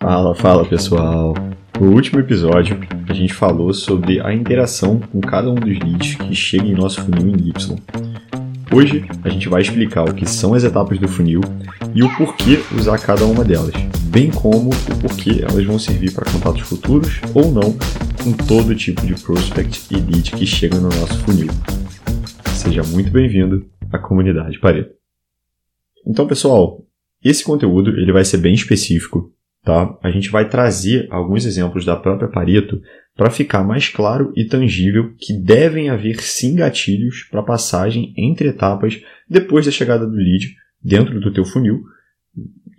Fala, fala pessoal! No último episódio, a gente falou sobre a interação com cada um dos leads que chega em nosso funil em Y. Hoje, a gente vai explicar o que são as etapas do funil e o porquê usar cada uma delas, bem como o porquê elas vão servir para contatos futuros ou não com todo tipo de prospect e lead que chega no nosso funil. Seja muito bem-vindo à comunidade Pareto. Então, pessoal, esse conteúdo ele vai ser bem específico, tá? A gente vai trazer alguns exemplos da própria Pareto para ficar mais claro e tangível que devem haver sim gatilhos para passagem entre etapas depois da chegada do lead dentro do teu funil,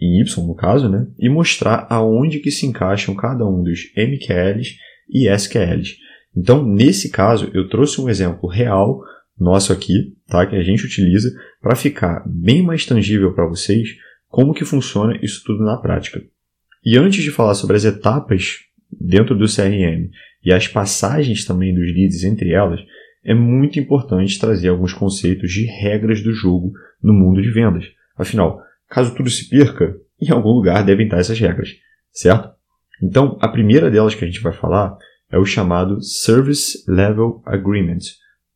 em Y no caso, né? E mostrar aonde que se encaixam cada um dos MQLs e SQLs. Então, nesse caso, eu trouxe um exemplo real nosso aqui, tá? Que a gente utiliza para ficar bem mais tangível para vocês como que funciona isso tudo na prática. E antes de falar sobre as etapas dentro do CRM e as passagens também dos leads entre elas, é muito importante trazer alguns conceitos de regras do jogo no mundo de vendas. Afinal, caso tudo se perca, em algum lugar devem estar essas regras, certo? Então, a primeira delas que a gente vai falar é o chamado Service Level Agreement,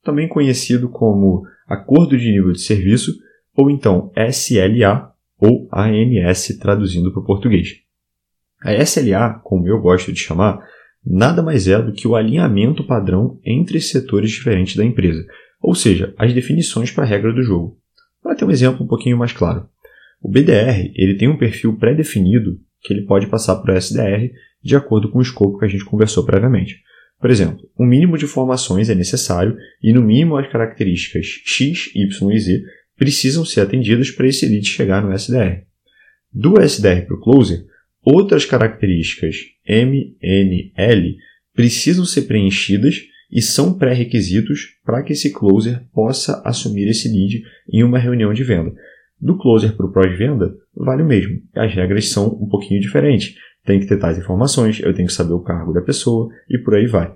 também conhecido como Acordo de Nível de Serviço, ou então SLA ou ANS traduzindo para o português. A SLA, como eu gosto de chamar, nada mais é do que o alinhamento padrão entre setores diferentes da empresa, ou seja, as definições para a regra do jogo. Para ter um exemplo um pouquinho mais claro, o BDR ele tem um perfil pré-definido que ele pode passar para o SDR de acordo com o escopo que a gente conversou previamente. Por exemplo, um mínimo de informações é necessário e, no mínimo, as características X, Y e Z precisam ser atendidas para esse lead chegar no SDR. Do SDR para o Closer, outras características M, N, L precisam ser preenchidas e são pré-requisitos para que esse Closer possa assumir esse lead em uma reunião de venda. Do Closer para o pós-venda, vale o mesmo. As regras são um pouquinho diferentes tem que ter tais informações, eu tenho que saber o cargo da pessoa e por aí vai.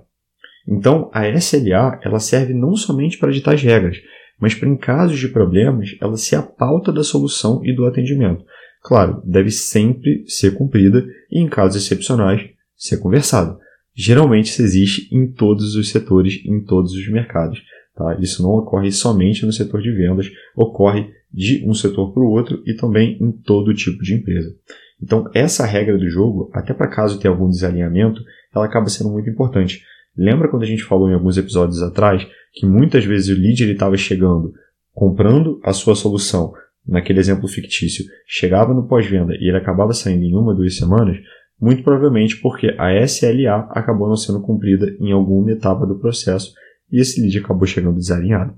Então, a SLA ela serve não somente para ditar as regras, mas para em casos de problemas, ela ser a pauta da solução e do atendimento. Claro, deve sempre ser cumprida e em casos excepcionais, ser conversada. Geralmente isso existe em todos os setores, em todos os mercados. Tá? Isso não ocorre somente no setor de vendas, ocorre de um setor para o outro e também em todo tipo de empresa. Então, essa regra do jogo, até para caso tenha algum desalinhamento, ela acaba sendo muito importante. Lembra quando a gente falou em alguns episódios atrás que muitas vezes o lead estava chegando, comprando a sua solução, naquele exemplo fictício, chegava no pós-venda e ele acabava saindo em uma, duas semanas? Muito provavelmente porque a SLA acabou não sendo cumprida em alguma etapa do processo e esse lead acabou chegando desalinhado.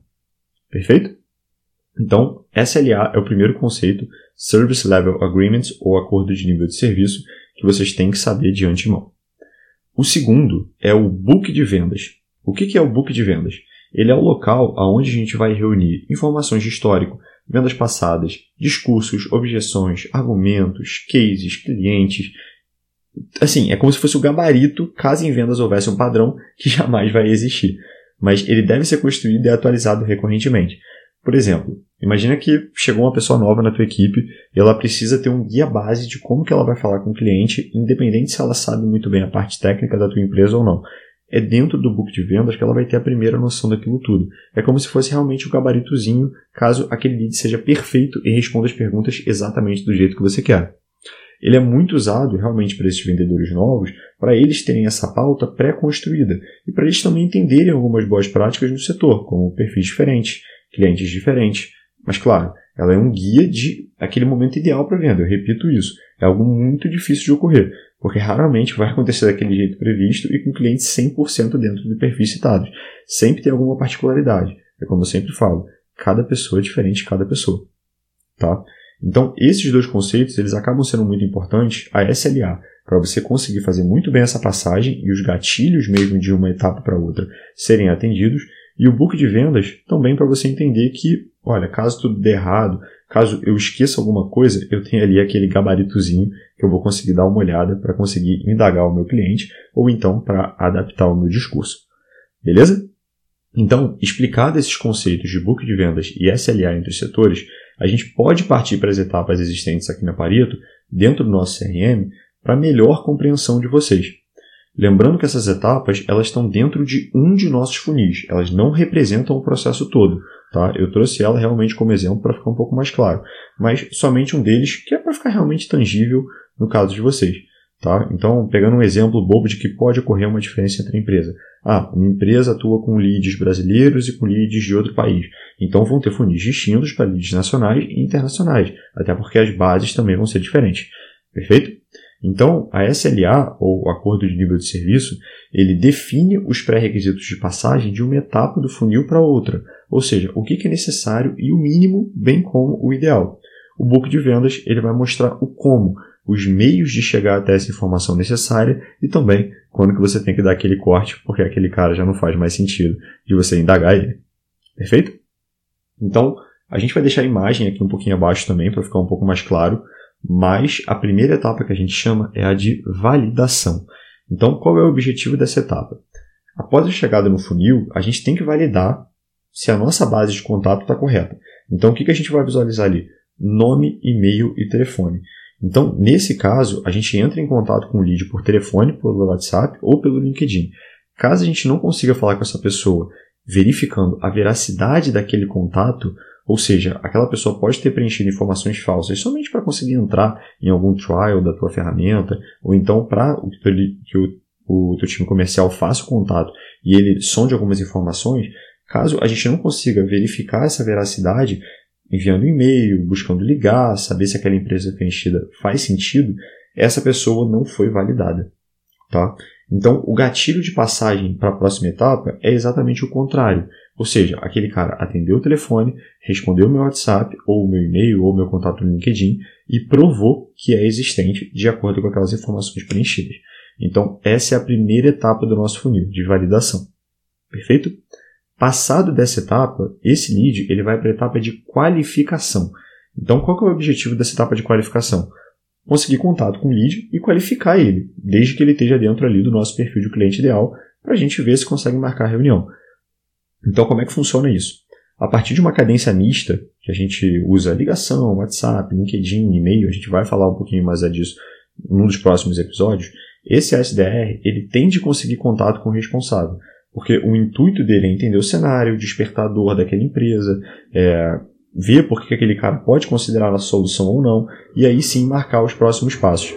Perfeito? Então, SLA é o primeiro conceito, Service Level Agreements, ou acordo de nível de serviço, que vocês têm que saber de antemão. O segundo é o book de vendas. O que é o book de vendas? Ele é o local onde a gente vai reunir informações de histórico, vendas passadas, discursos, objeções, argumentos, cases, clientes. Assim, é como se fosse o gabarito caso em vendas houvesse um padrão que jamais vai existir. Mas ele deve ser construído e atualizado recorrentemente. Por exemplo, imagina que chegou uma pessoa nova na tua equipe e ela precisa ter um guia base de como que ela vai falar com o cliente, independente se ela sabe muito bem a parte técnica da tua empresa ou não. É dentro do book de vendas que ela vai ter a primeira noção daquilo tudo. É como se fosse realmente o um gabaritozinho, caso aquele lead seja perfeito e responda as perguntas exatamente do jeito que você quer. Ele é muito usado realmente para esses vendedores novos, para eles terem essa pauta pré-construída e para eles também entenderem algumas boas práticas no setor, como perfis diferentes, clientes diferentes. Mas claro, ela é um guia de aquele momento ideal para venda. Eu repito isso. É algo muito difícil de ocorrer, porque raramente vai acontecer daquele jeito previsto e com clientes 100% dentro de perfis citados. Sempre tem alguma particularidade. É como eu sempre falo, cada pessoa é diferente de cada pessoa. Tá? Então, esses dois conceitos, eles acabam sendo muito importantes, a SLA, para você conseguir fazer muito bem essa passagem e os gatilhos mesmo de uma etapa para outra serem atendidos, e o book de vendas também para você entender que, olha, caso tudo dê errado, caso eu esqueça alguma coisa, eu tenho ali aquele gabaritozinho que eu vou conseguir dar uma olhada para conseguir indagar o meu cliente ou então para adaptar o meu discurso. Beleza? Então, explicado esses conceitos de book de vendas e SLA entre os setores, a gente pode partir para as etapas existentes aqui na Pareto, dentro do nosso CRM, para melhor compreensão de vocês. Lembrando que essas etapas elas estão dentro de um de nossos funis, elas não representam o processo todo. Tá? Eu trouxe ela realmente como exemplo para ficar um pouco mais claro, mas somente um deles que é para ficar realmente tangível no caso de vocês. Tá? Então, pegando um exemplo bobo de que pode ocorrer uma diferença entre a empresa. Ah, uma empresa atua com leads brasileiros e com leads de outro país. Então vão ter funis distintos para leads nacionais e internacionais, até porque as bases também vão ser diferentes. Perfeito? Então, a SLA, ou Acordo de Nível de Serviço, ele define os pré-requisitos de passagem de uma etapa do funil para outra, ou seja, o que é necessário e o mínimo, bem como o ideal. O book de vendas ele vai mostrar o como, os meios de chegar até essa informação necessária e também quando que você tem que dar aquele corte, porque aquele cara já não faz mais sentido de você indagar ele. Perfeito? Então, a gente vai deixar a imagem aqui um pouquinho abaixo também para ficar um pouco mais claro, mas a primeira etapa que a gente chama é a de validação. Então, qual é o objetivo dessa etapa? Após a chegada no funil, a gente tem que validar se a nossa base de contato está correta. Então, o que, a gente vai visualizar ali? Nome, e-mail e telefone. Então, nesse caso, a gente entra em contato com o lead por telefone, pelo WhatsApp ou pelo LinkedIn. Caso a gente não consiga falar com essa pessoa verificando a veracidade daquele contato, ou seja, aquela pessoa pode ter preenchido informações falsas somente para conseguir entrar em algum trial da tua ferramenta, ou então para que o, o teu time comercial faça o contato e ele sonde algumas informações, caso a gente não consiga verificar essa veracidade, enviando e-mail, buscando ligar, saber se aquela empresa preenchida faz sentido, essa pessoa não foi validada. Tá? Então, o gatilho de passagem para a próxima etapa é exatamente o contrário. Ou seja, aquele cara atendeu o telefone, respondeu o meu WhatsApp, ou o meu e-mail, ou o meu contato no LinkedIn e provou que é existente de acordo com aquelas informações preenchidas. Então, essa é a primeira etapa do nosso funil de validação. Perfeito? Passado dessa etapa, esse lead ele vai para a etapa de qualificação. Então, qual é o objetivo dessa etapa de qualificação? Conseguir contato com o lead e qualificar ele, desde que ele esteja dentro ali do nosso perfil de cliente ideal, para a gente ver se consegue marcar a reunião. Então, como é que funciona isso? A partir de uma cadência mista, que a gente usa ligação, WhatsApp, LinkedIn, e-mail, a gente vai falar um pouquinho mais disso num dos próximos episódios, esse SDR ele tem de conseguir contato com o responsável. Porque o intuito dele é entender o cenário, despertar a dor daquela empresa, é, ver por que aquele cara pode considerar a solução ou não, e aí sim marcar os próximos passos.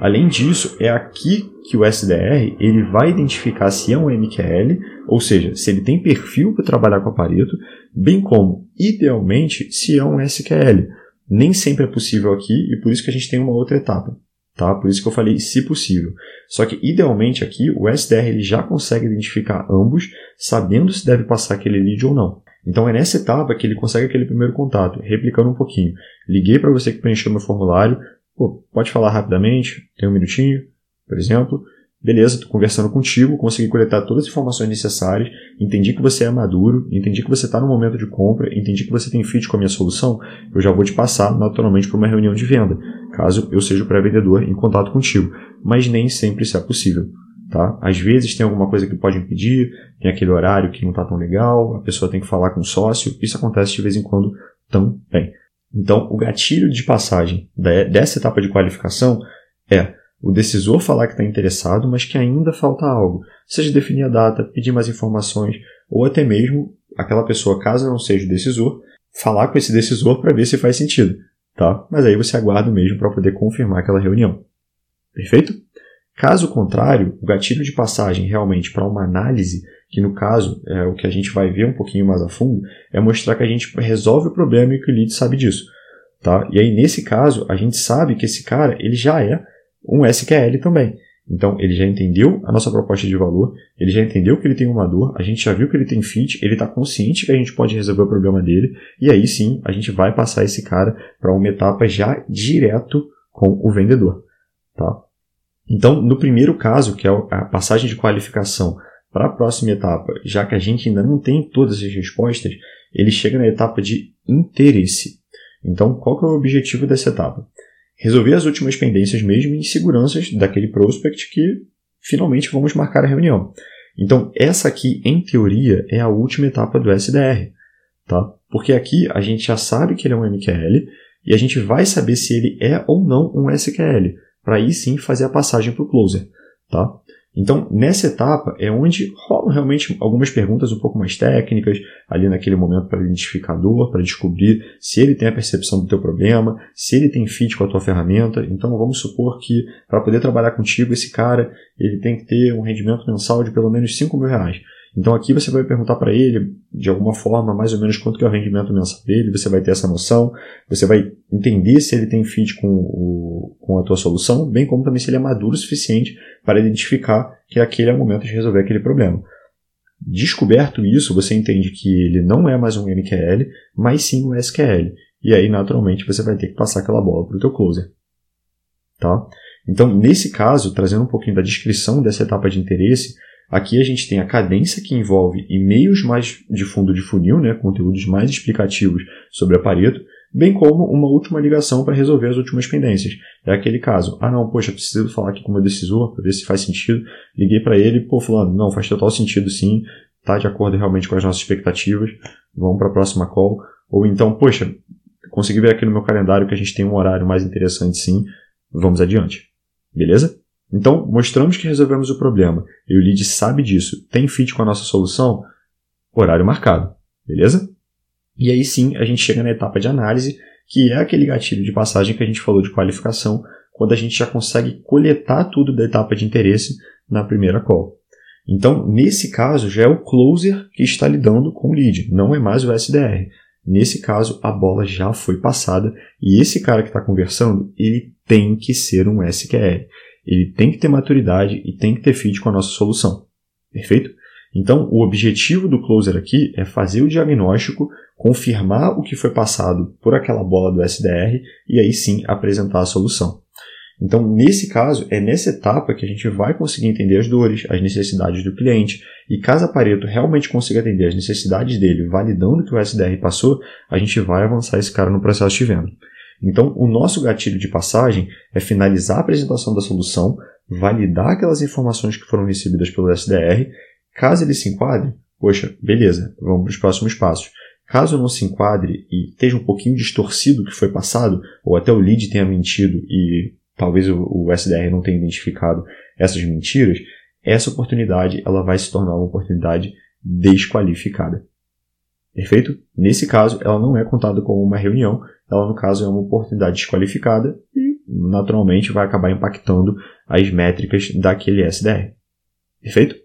Além disso, é aqui que o SDR ele vai identificar se é um MQL, ou seja, se ele tem perfil para trabalhar com Pareto, bem como, idealmente, se é um SQL. Nem sempre é possível aqui e por isso que a gente tem uma outra etapa. Tá? Por isso que eu falei se possível. Só que idealmente aqui o SDR ele já consegue identificar ambos, sabendo se deve passar aquele lead ou não. Então é nessa etapa que ele consegue aquele primeiro contato, replicando um pouquinho. Liguei para você que preencheu meu formulário, Pô, pode falar rapidamente, tem um minutinho, por exemplo. Beleza, estou conversando contigo, consegui coletar todas as informações necessárias, entendi que você é maduro, entendi que você está no momento de compra, entendi que você tem fit com a minha solução, eu já vou te passar naturalmente para uma reunião de venda, caso eu seja o pré-vendedor em contato contigo. Mas nem sempre isso é possível. Tá? Às vezes tem alguma coisa que pode impedir, tem aquele horário que não está tão legal, a pessoa tem que falar com o sócio, isso acontece de vez em quando também. Então, o gatilho de passagem dessa etapa de qualificação é o decisor falar que está interessado, mas que ainda falta algo, seja definir a data, pedir mais informações, ou até mesmo aquela pessoa, caso não seja o decisor, falar com esse decisor para ver se faz sentido, tá? Mas aí você aguarda mesmo para poder confirmar aquela reunião. Perfeito? Caso contrário, o gatilho de passagem realmente para uma análise, que no caso é o que a gente vai ver um pouquinho mais a fundo, é mostrar que a gente resolve o problema e que o lead sabe disso. Tá? E aí, nesse caso, a gente sabe que esse cara ele já é um SQL também. Então, ele já entendeu a nossa proposta de valor, ele já entendeu que ele tem uma dor, a gente já viu que ele tem fit, ele está consciente que a gente pode resolver o problema dele, e aí sim a gente vai passar esse cara para uma etapa já direto com o vendedor. Tá? Então, no primeiro caso, que é a passagem de qualificação para a próxima etapa, já que a gente ainda não tem todas as respostas, ele chega na etapa de interesse. Então, qual é o objetivo dessa etapa? resolver as últimas pendências mesmo em seguranças daquele prospect que finalmente vamos marcar a reunião. Então, essa aqui, em teoria, é a última etapa do SDR, tá? Porque aqui a gente já sabe que ele é um MQL e a gente vai saber se ele é ou não um SQL. para aí sim fazer a passagem para o closer. Tá? Então, nessa etapa é onde rolam realmente algumas perguntas um pouco mais técnicas, ali naquele momento para o identificador, para descobrir se ele tem a percepção do teu problema, se ele tem fit com a tua ferramenta. Então, vamos supor que para poder trabalhar contigo, esse cara ele tem que ter um rendimento mensal de pelo menos 5 mil reais. Então aqui você vai perguntar para ele, de alguma forma, mais ou menos quanto que é o rendimento mensal dele, você vai ter essa noção, você vai entender se ele tem fit com, o, com a tua solução, bem como também se ele é maduro o suficiente para identificar que aquele é o momento de resolver aquele problema. Descoberto isso, você entende que ele não é mais um MQL, mas sim um SQL. E aí, naturalmente, você vai ter que passar aquela bola para o teu closer. Tá? Então, nesse caso, trazendo um pouquinho da descrição dessa etapa de interesse, Aqui a gente tem a cadência que envolve e-mails mais de fundo de funil, né, conteúdos mais explicativos sobre a Pareto, bem como uma última ligação para resolver as últimas pendências. É aquele caso, ah não, poxa, preciso falar aqui com o meu decisor para ver se faz sentido. Liguei para ele, pô, fulano, não, faz total sentido sim, tá de acordo realmente com as nossas expectativas, vamos para a próxima call. Ou então, poxa, consegui ver aqui no meu calendário que a gente tem um horário mais interessante sim, vamos adiante. Beleza? Então, mostramos que resolvemos o problema e o lead sabe disso, tem fit com a nossa solução, horário marcado, beleza? E aí sim a gente chega na etapa de análise, que é aquele gatilho de passagem que a gente falou de qualificação, quando a gente já consegue coletar tudo da etapa de interesse na primeira call. Então, nesse caso, já é o closer que está lidando com o lead, não é mais o SDR. Nesse caso, a bola já foi passada e esse cara que está conversando, ele tem que ser um SQL ele tem que ter maturidade e tem que ter fit com a nossa solução. Perfeito? Então, o objetivo do closer aqui é fazer o diagnóstico, confirmar o que foi passado por aquela bola do SDR e aí sim apresentar a solução. Então, nesse caso, é nessa etapa que a gente vai conseguir entender as dores, as necessidades do cliente, e caso a Pareto realmente consiga atender as necessidades dele, validando que o SDR passou, a gente vai avançar esse cara no processo de venda. Então, o nosso gatilho de passagem é finalizar a apresentação da solução, validar aquelas informações que foram recebidas pelo SDR. Caso ele se enquadre, poxa, beleza, vamos para os próximos passos. Caso não se enquadre e esteja um pouquinho distorcido o que foi passado, ou até o lead tenha mentido e talvez o, SDR não tenha identificado essas mentiras, essa oportunidade ela vai se tornar uma oportunidade desqualificada. Perfeito? Nesse caso, ela não é contada como uma reunião, ela no caso é uma oportunidade desqualificada e naturalmente vai acabar impactando as métricas daquele SDR. Perfeito?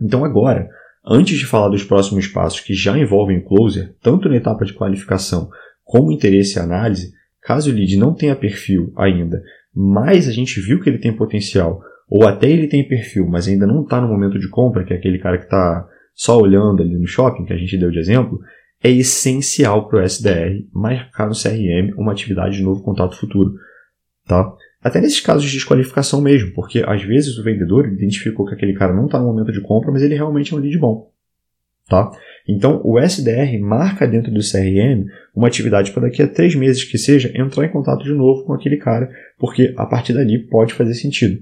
Então agora, antes de falar dos próximos passos que já envolvem o closer, tanto na etapa de qualificação como interesse e análise, caso o lead não tenha perfil ainda, mas a gente viu que ele tem potencial, ou até ele tem perfil, mas ainda não está no momento de compra, que é aquele cara que está só olhando ali no shopping, que a gente deu de exemplo, é essencial para o SDR marcar no CRM uma atividade de novo contato futuro. Tá? Até nesses casos de desqualificação mesmo, porque às vezes o vendedor identificou que aquele cara não está no momento de compra, mas ele realmente é um lead bom. Tá? Então o SDR marca dentro do CRM uma atividade para daqui a três meses que seja entrar em contato de novo com aquele cara, porque a partir dali pode fazer sentido.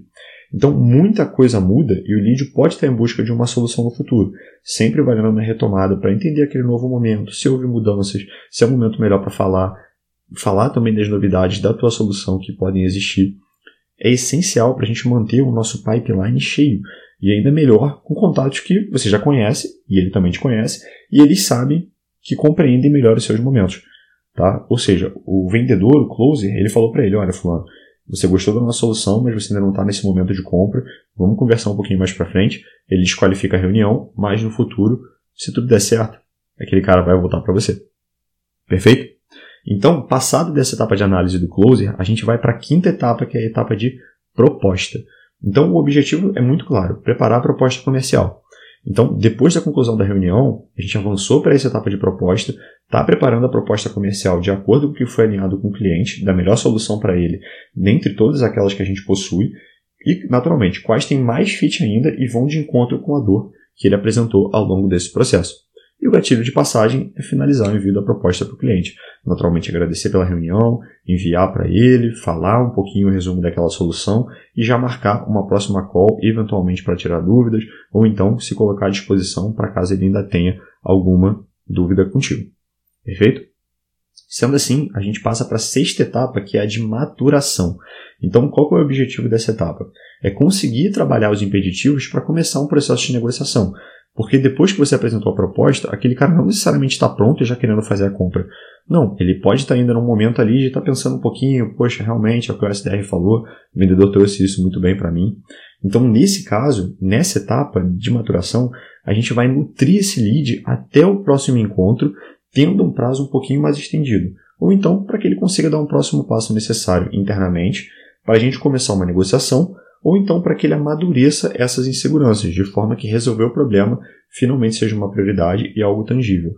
Então, muita coisa muda e o lead pode estar em busca de uma solução no futuro, sempre valendo uma retomada para entender aquele novo momento, se houve mudanças, se é o um momento melhor para falar, falar também das novidades da tua solução que podem existir. É essencial para a gente manter o nosso pipeline cheio e ainda melhor com contatos que você já conhece e ele também te conhece e eles sabem que compreendem melhor os seus momentos. Tá? Ou seja, o vendedor, o closer, ele falou para ele, olha fulano, você gostou da nossa solução, mas você ainda não está nesse momento de compra. Vamos conversar um pouquinho mais para frente. Ele desqualifica a reunião, mas no futuro, se tudo der certo, aquele cara vai voltar para você. Perfeito? Então, passado dessa etapa de análise do closer, a gente vai para a quinta etapa, que é a etapa de proposta. Então, o objetivo é muito claro: preparar a proposta comercial. Então, depois da conclusão da reunião, a gente avançou para essa etapa de proposta, está preparando a proposta comercial de acordo com o que foi alinhado com o cliente, da melhor solução para ele, dentre todas aquelas que a gente possui, e, naturalmente, quais têm mais fit ainda e vão de encontro com a dor que ele apresentou ao longo desse processo. E o gatilho de passagem é finalizar o envio da proposta para o cliente. Naturalmente, agradecer pela reunião, enviar para ele, falar um pouquinho o resumo daquela solução e já marcar uma próxima call, eventualmente para tirar dúvidas, ou então se colocar à disposição para caso ele ainda tenha alguma dúvida contigo. Perfeito? Sendo assim, a gente passa para a sexta etapa, que é a de maturação. Então, qual é o objetivo dessa etapa? É conseguir trabalhar os impeditivos para começar um processo de negociação. Porque depois que você apresentou a proposta, aquele cara não necessariamente está pronto e já querendo fazer a compra. Não, ele pode estar tá ainda num momento ali de estar tá pensando um pouquinho, poxa, realmente é o que o SDR falou, o vendedor trouxe isso muito bem para mim. Então, nesse caso, nessa etapa de maturação, a gente vai nutrir esse lead até o próximo encontro, tendo um prazo um pouquinho mais estendido. Ou então, para que ele consiga dar um próximo passo necessário internamente para a gente começar uma negociação, ou então para que ele amadureça essas inseguranças, de forma que resolver o problema finalmente seja uma prioridade e algo tangível.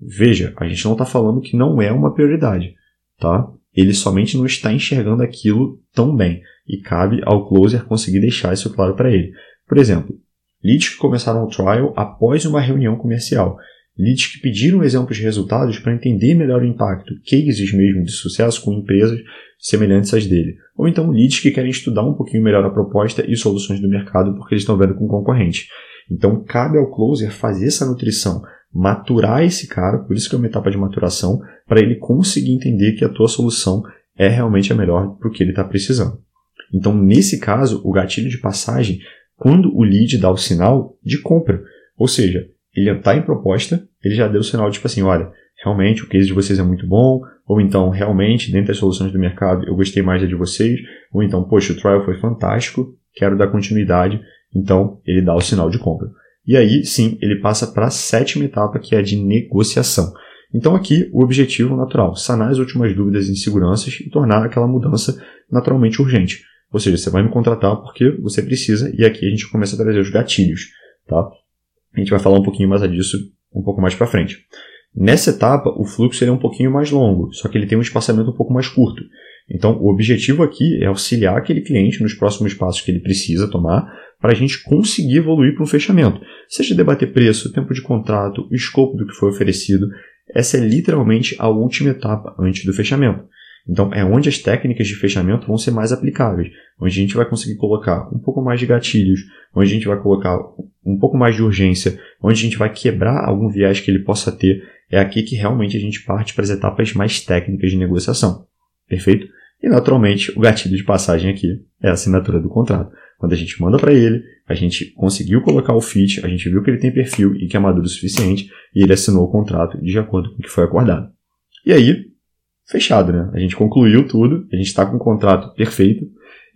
Veja, a gente não está falando que não é uma prioridade, tá? Ele somente não está enxergando aquilo tão bem e cabe ao closer conseguir deixar isso claro para ele. Por exemplo, leads que começaram o trial após uma reunião comercial leads que pediram exemplos de resultados para entender melhor o impacto, cases mesmo de sucesso com empresas semelhantes às dele. Ou então leads que querem estudar um pouquinho melhor a proposta e soluções do mercado porque eles estão vendo com concorrente. Então cabe ao closer fazer essa nutrição, maturar esse cara, por isso que é uma etapa de maturação, para ele conseguir entender que a tua solução é realmente a melhor para o que ele está precisando. Então, nesse caso, o gatilho de passagem, quando o lead dá o sinal de compra, ou seja, ele está em proposta, ele já deu o sinal tipo assim, olha, realmente o case de vocês é muito bom, ou então realmente, dentre as soluções do mercado, eu gostei mais da de vocês, ou então, poxa, o trial foi fantástico, quero dar continuidade, então ele dá o sinal de compra. E aí, sim, ele passa para a sétima etapa, que é a de negociação. Então aqui, o objetivo natural, sanar as últimas dúvidas e inseguranças e tornar aquela mudança naturalmente urgente. Ou seja, você vai me contratar porque você precisa, e aqui a gente começa a trazer os gatilhos, tá? A gente vai falar um pouquinho mais disso um pouco mais para frente. Nessa etapa, o fluxo é um pouquinho mais longo, só que ele tem um espaçamento um pouco mais curto. Então, o objetivo aqui é auxiliar aquele cliente nos próximos passos que ele precisa tomar para a gente conseguir evoluir para um fechamento. Seja debater preço, tempo de contrato, escopo do que foi oferecido, essa é literalmente a última etapa antes do fechamento. Então, é onde as técnicas de fechamento vão ser mais aplicáveis, onde a gente vai conseguir colocar um pouco mais de gatilhos, onde a gente vai colocar um pouco mais de urgência, onde a gente vai quebrar algum viés que ele possa ter. É aqui que realmente a gente parte para as etapas mais técnicas de negociação. Perfeito? E, naturalmente, o gatilho de passagem aqui é a assinatura do contrato. Quando a gente manda para ele, a gente conseguiu colocar o fit, a gente viu que ele tem perfil e que é maduro o suficiente, e ele assinou o contrato de acordo com o que foi acordado. E aí, fechado, né? A gente concluiu tudo, a gente está com o contrato perfeito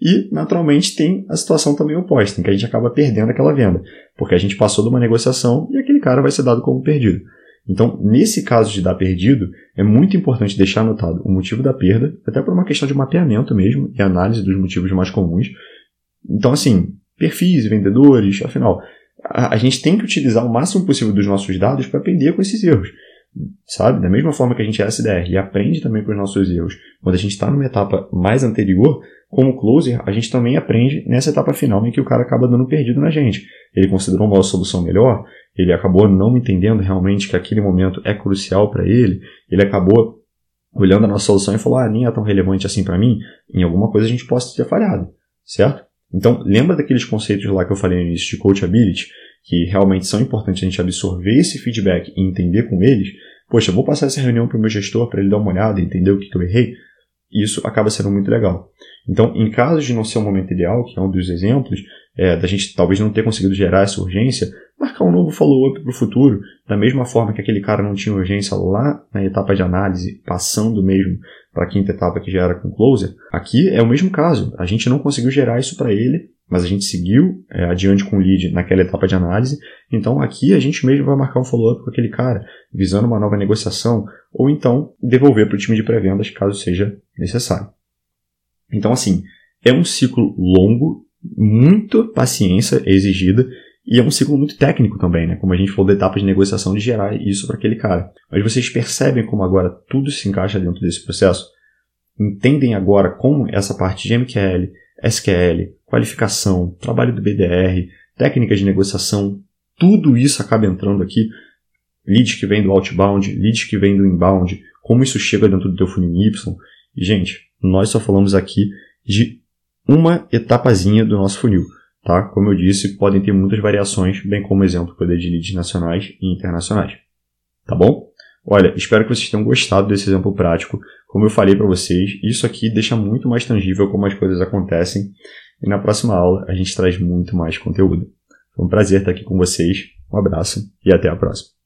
e, naturalmente, tem a situação também oposta, em que a gente acaba perdendo aquela venda, porque a gente passou de uma negociação e aquele cara vai ser dado como perdido. Então, nesse caso de dar perdido, é muito importante deixar anotado o motivo da perda, até por uma questão de mapeamento mesmo e análise dos motivos mais comuns. Então, assim, perfis, vendedores, afinal, a, a gente tem que utilizar o máximo possível dos nossos dados para aprender com esses erros sabe? Da mesma forma que a gente é SDR e aprende também com os nossos erros, quando a gente está numa etapa mais anterior, como closer, a gente também aprende nessa etapa final em que o cara acaba dando perdido na gente. Ele considerou uma solução melhor, ele acabou não entendendo realmente que aquele momento é crucial para ele, ele acabou olhando a nossa solução e falou: ah, nem é tão relevante assim para mim, em alguma coisa a gente possa ter falhado, certo? Então, lembra daqueles conceitos lá que eu falei no início de coachability? que realmente são importantes a gente absorver esse feedback e entender com eles, poxa, vou passar essa reunião para o meu gestor para ele dar uma olhada, entender o que, que eu errei, isso acaba sendo muito legal. Então, em casos de não ser o momento ideal, que é um dos exemplos, é, da gente talvez não ter conseguido gerar essa urgência, marcar um novo follow-up para o futuro, da mesma forma que aquele cara não tinha urgência lá na etapa de análise, passando mesmo para a quinta etapa que já era com closer, aqui é o mesmo caso. A gente não conseguiu gerar isso para ele, mas a gente seguiu é, adiante com o lead naquela etapa de análise. Então aqui a gente mesmo vai marcar um follow-up com aquele cara, visando uma nova negociação, ou então devolver para o time de pré-vendas caso seja necessário. Então, assim, é um ciclo longo, muita paciência exigida, e é um ciclo muito técnico também, né? Como a gente falou da etapa de negociação de gerar isso para aquele cara. Mas vocês percebem como agora tudo se encaixa dentro desse processo? Entendem agora como essa parte de MQL, SQL, qualificação, trabalho do BDR, técnicas de negociação, tudo isso acaba entrando aqui. Leads que vem do outbound, leads que vem do inbound, como isso chega dentro do teu funil Y. E, gente, nós só falamos aqui de uma etapazinha do nosso funil. Tá? Como eu disse, podem ter muitas variações, bem como exemplo poder de leads nacionais e internacionais. Tá bom? Olha, espero que vocês tenham gostado desse exemplo prático. Como eu falei para vocês, isso aqui deixa muito mais tangível como as coisas acontecem. E na próxima aula a gente traz muito mais conteúdo. Foi um prazer estar aqui com vocês. Um abraço e até a próxima.